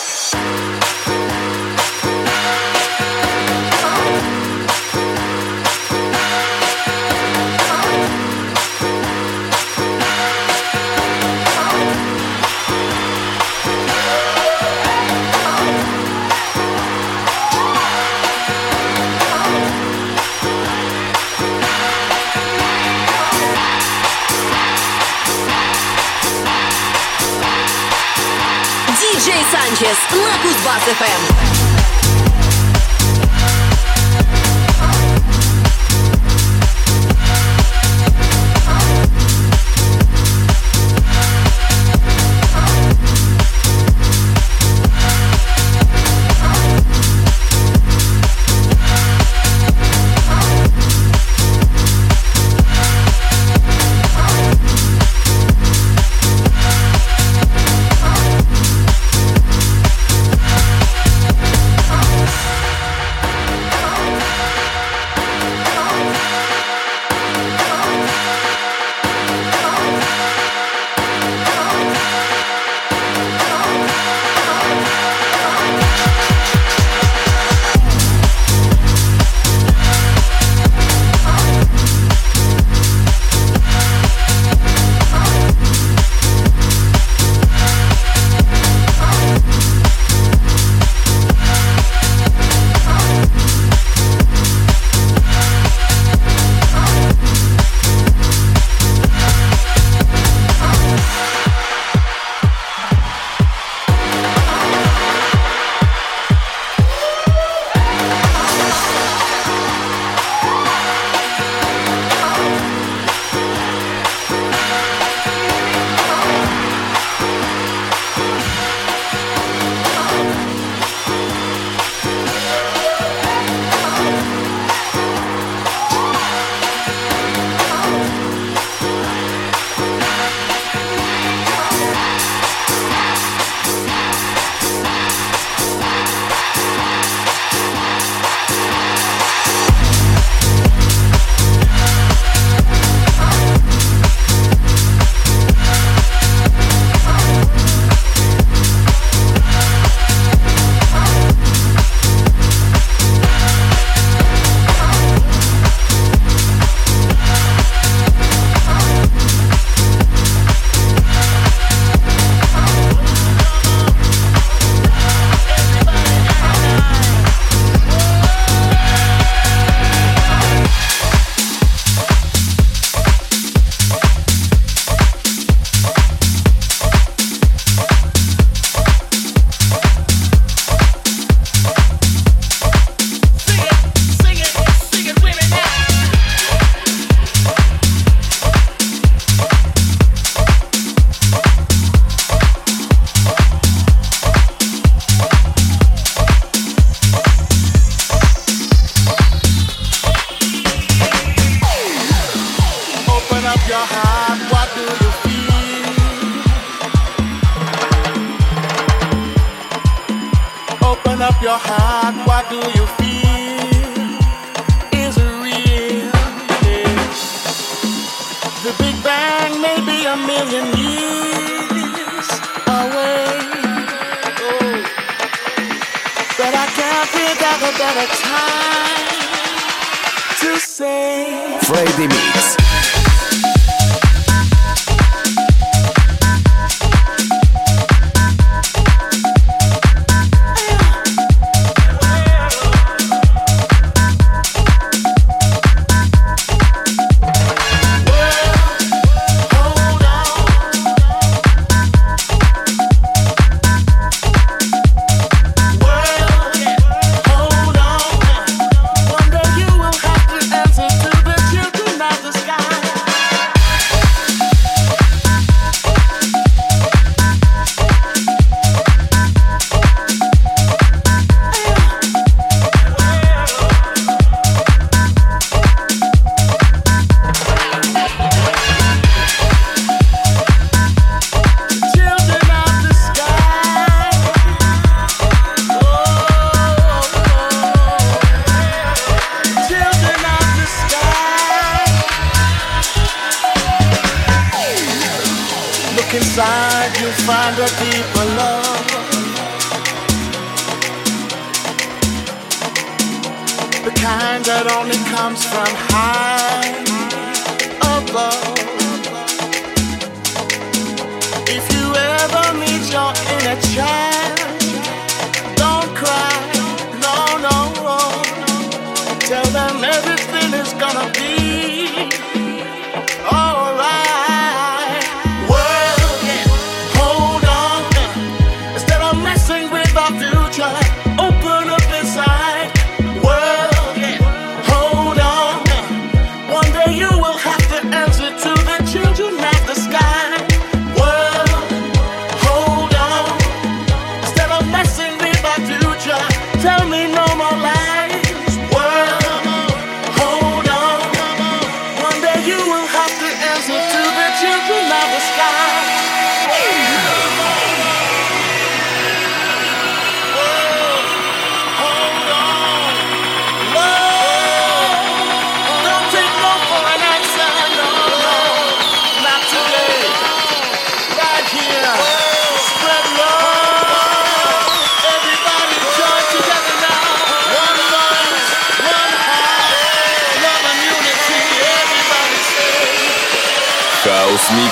Comes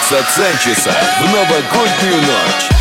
Макса Санчеса в новогоднюю ночь.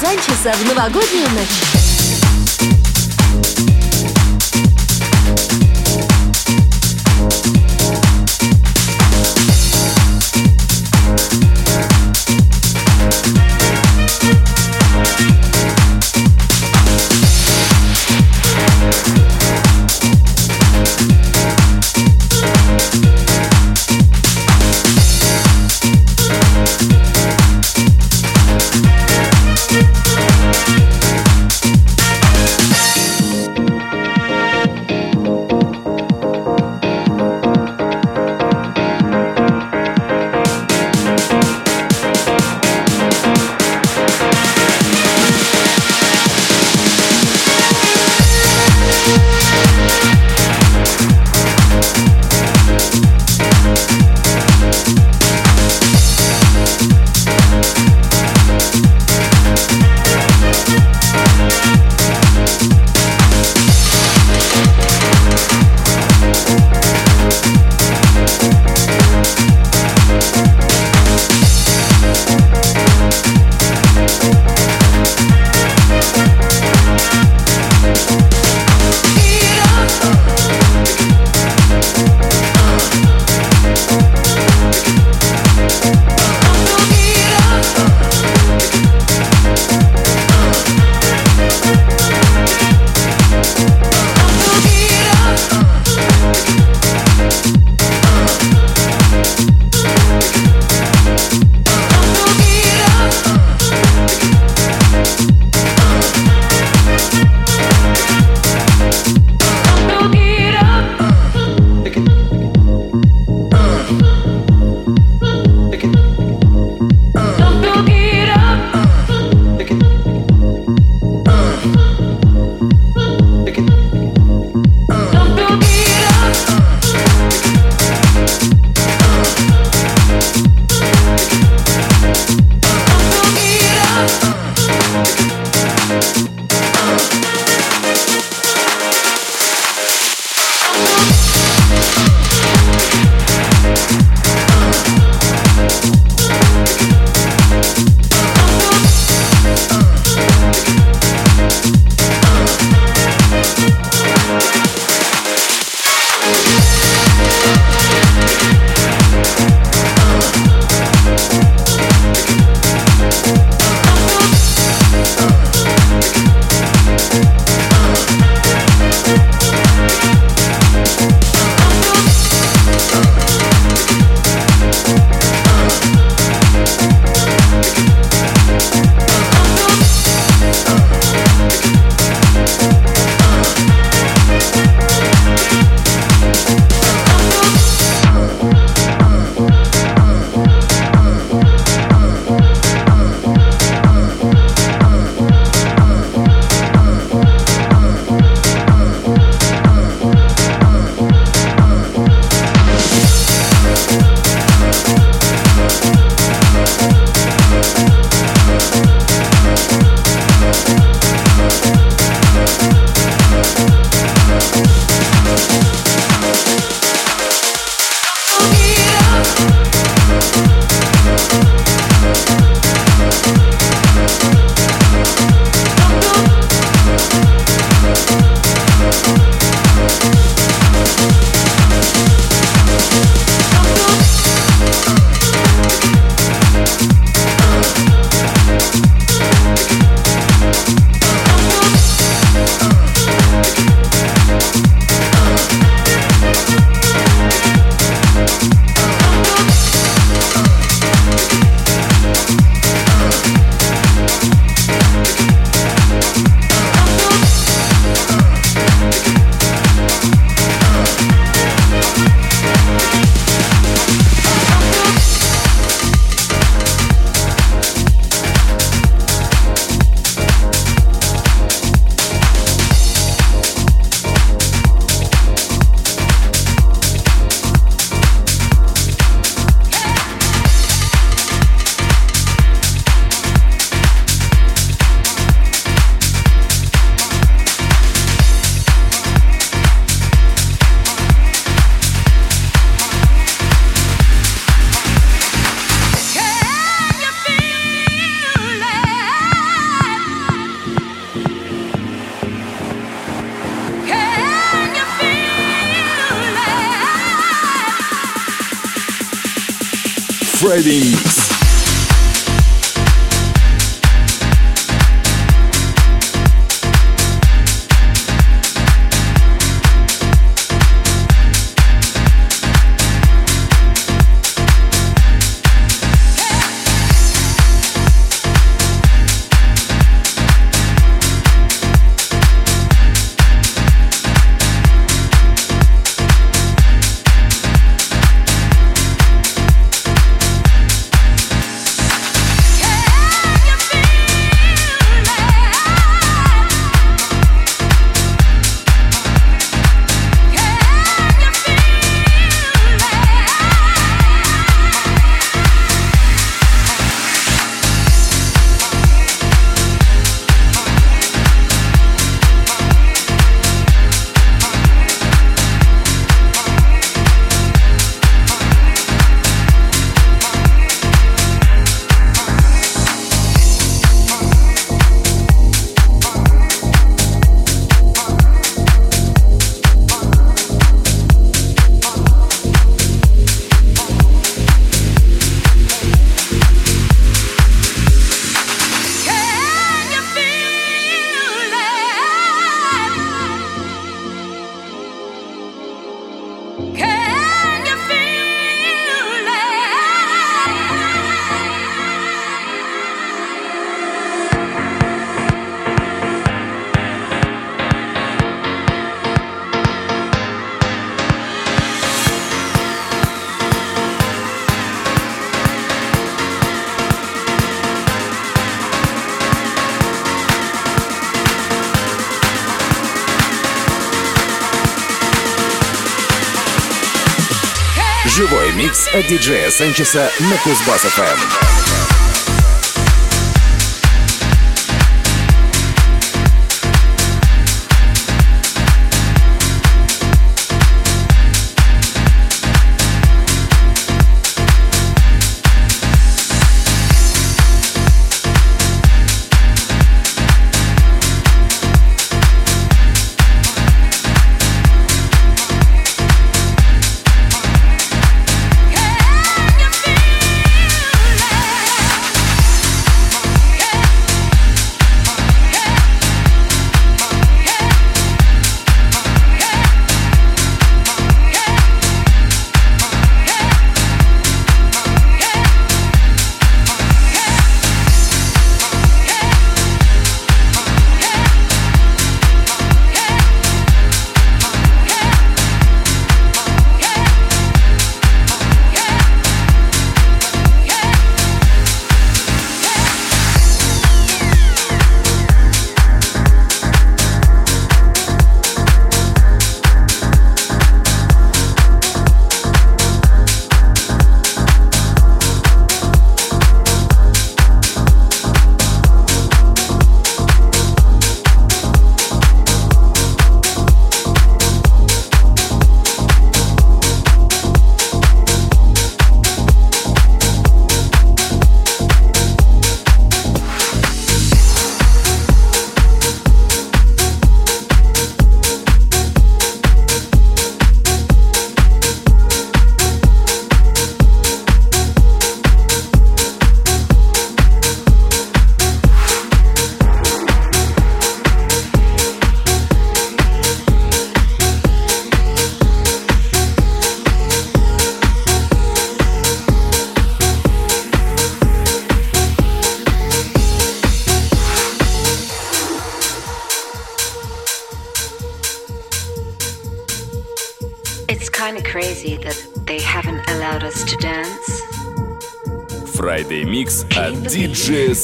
Санчеса в новогоднюю ночь. От диджея Санчеса на Кузбасс-ФМ.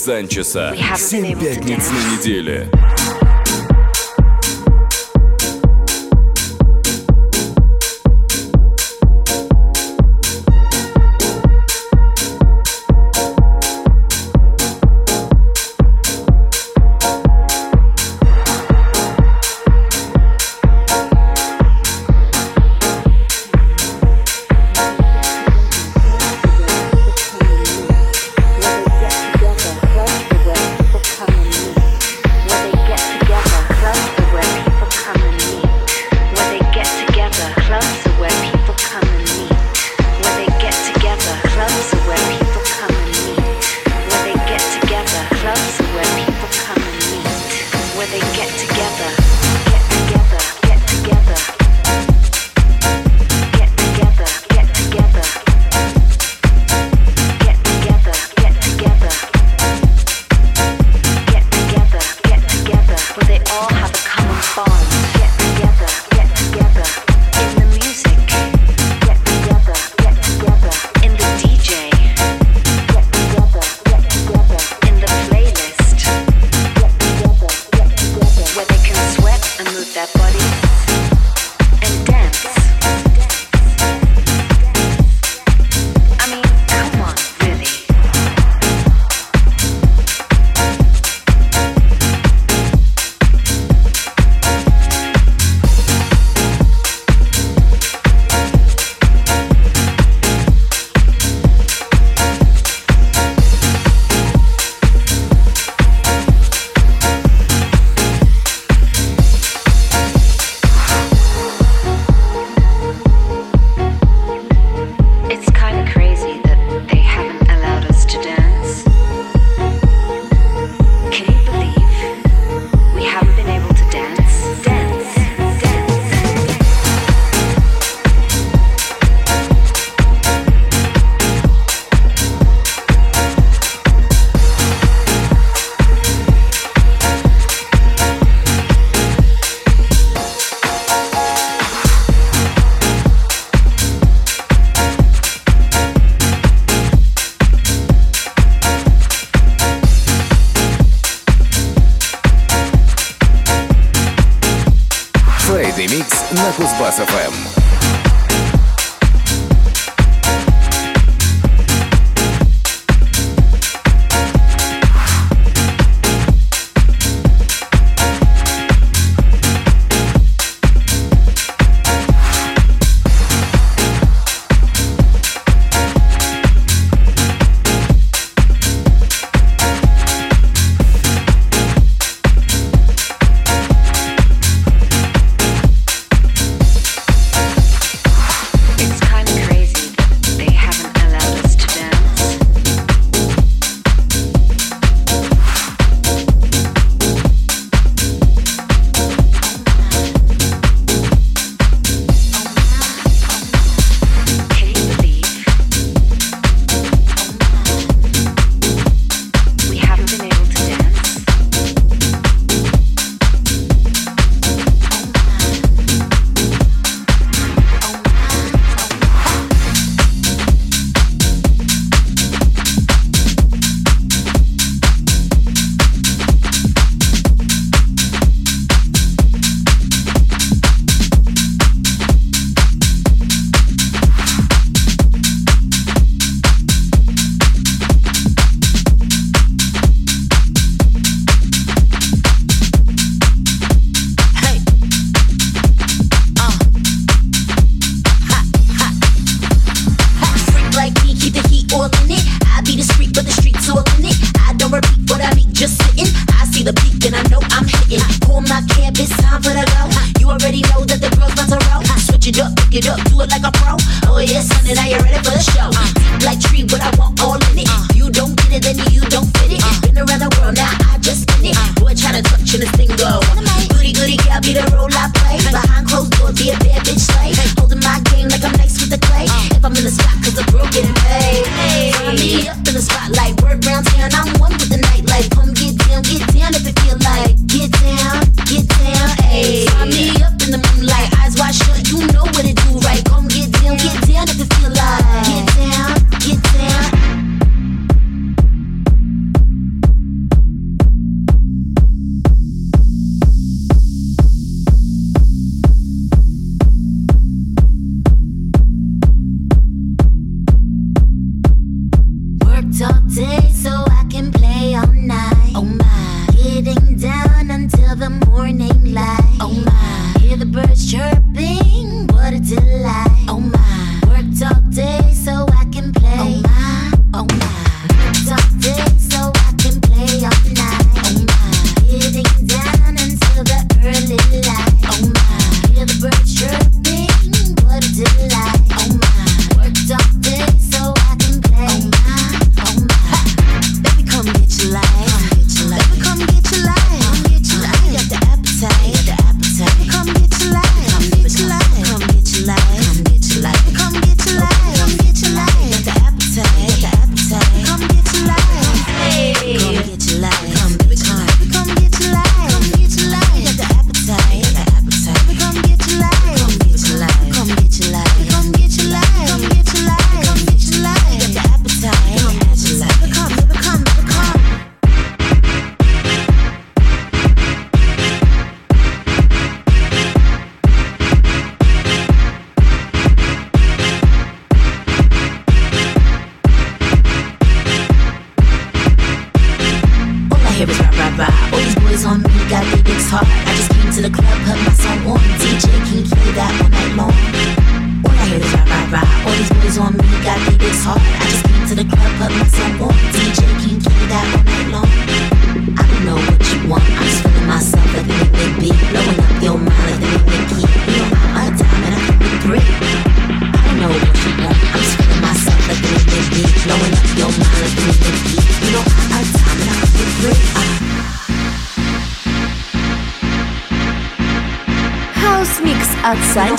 Санчеса. Семь пятниц на неделе.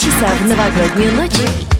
часа в новогоднюю ночь.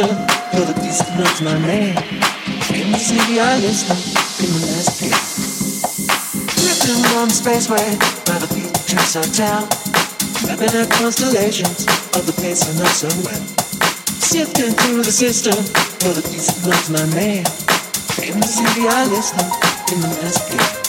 The system for the piece that knows my name. In the city I listen in the last pit. Drifting on the spaceway by the beaches of town. Mapping out constellations of the place I know so well. Sifting through the system for the piece that knows my name. In the city I listen in the last pit.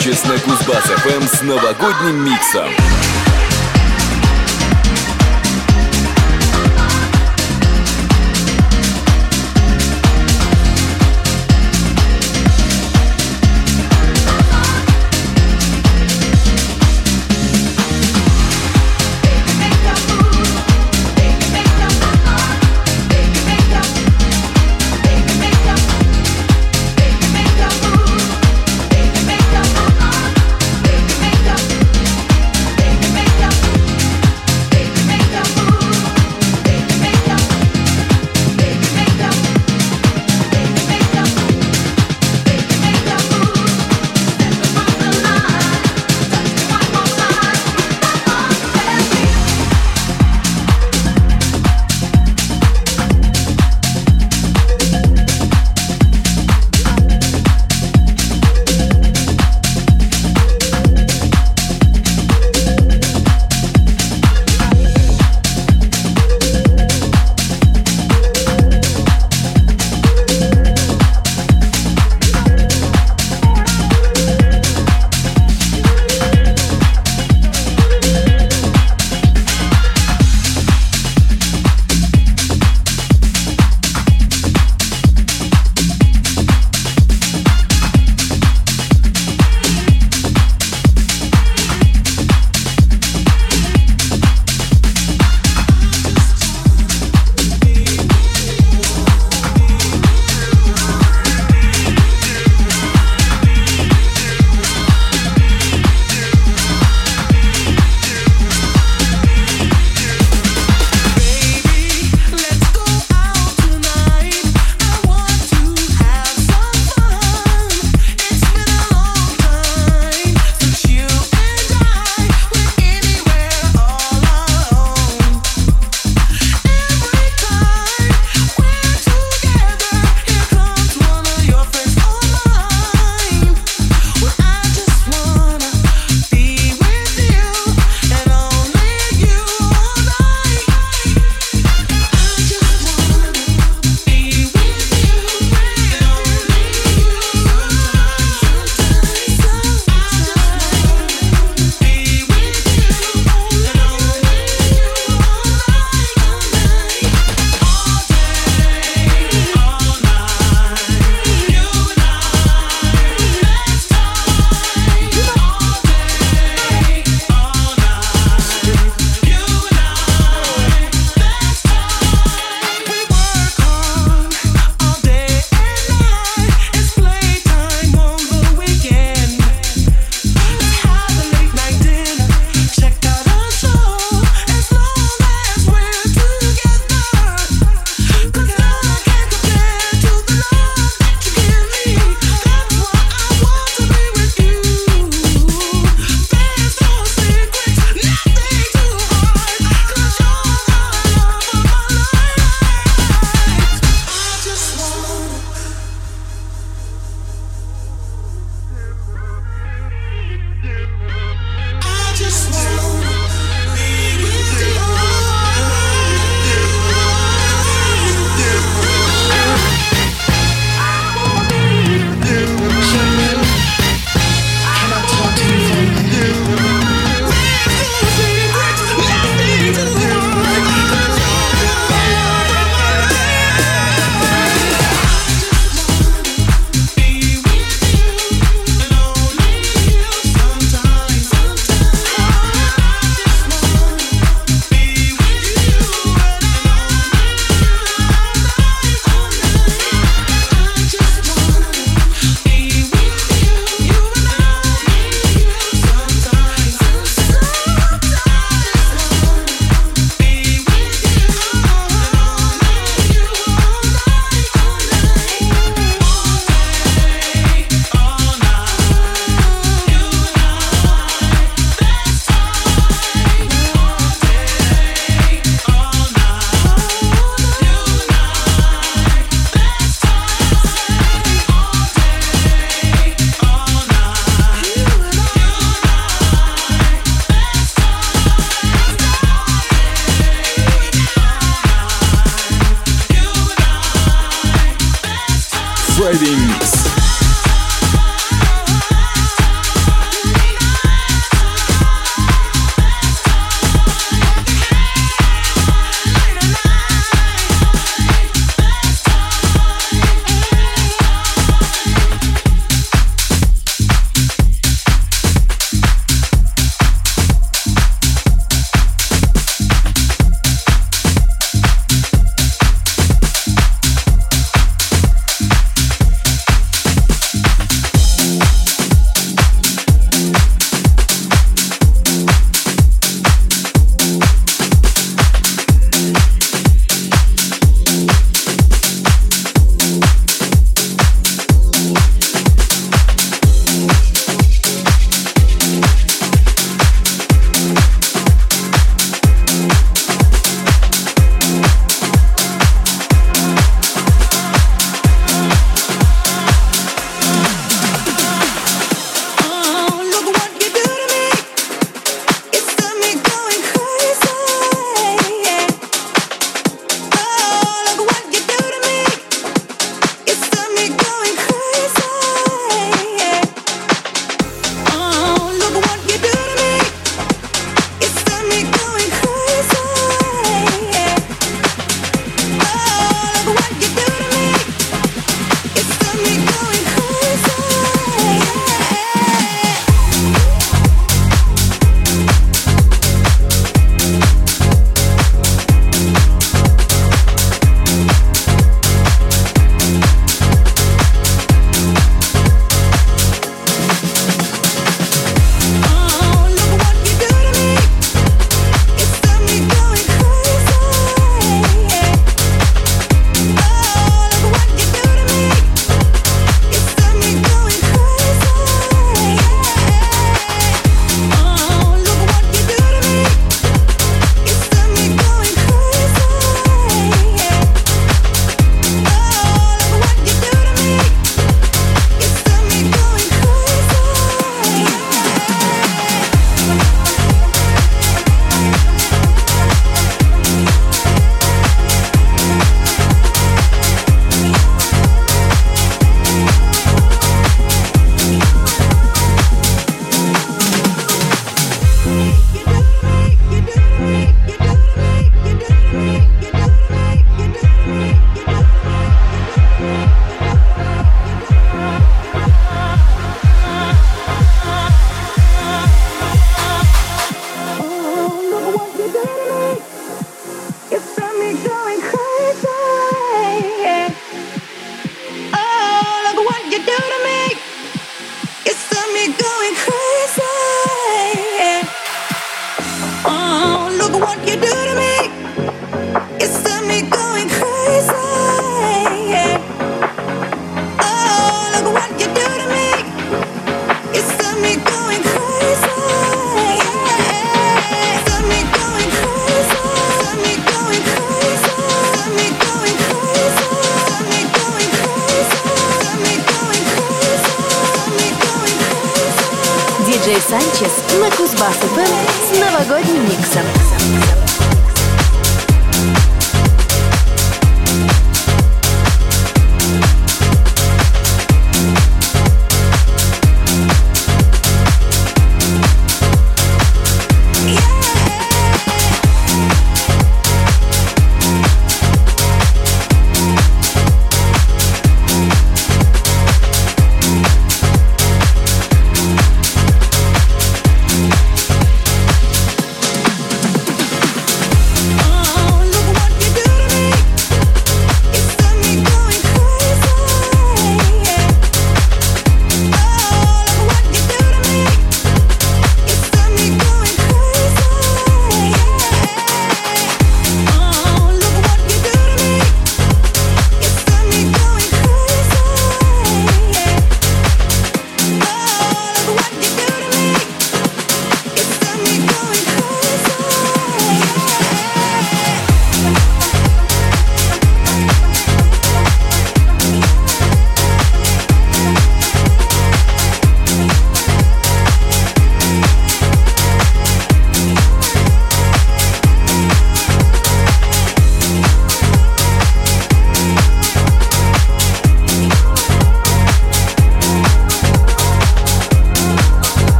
Колчес на Кузбасс-ФМ с новогодним миксом.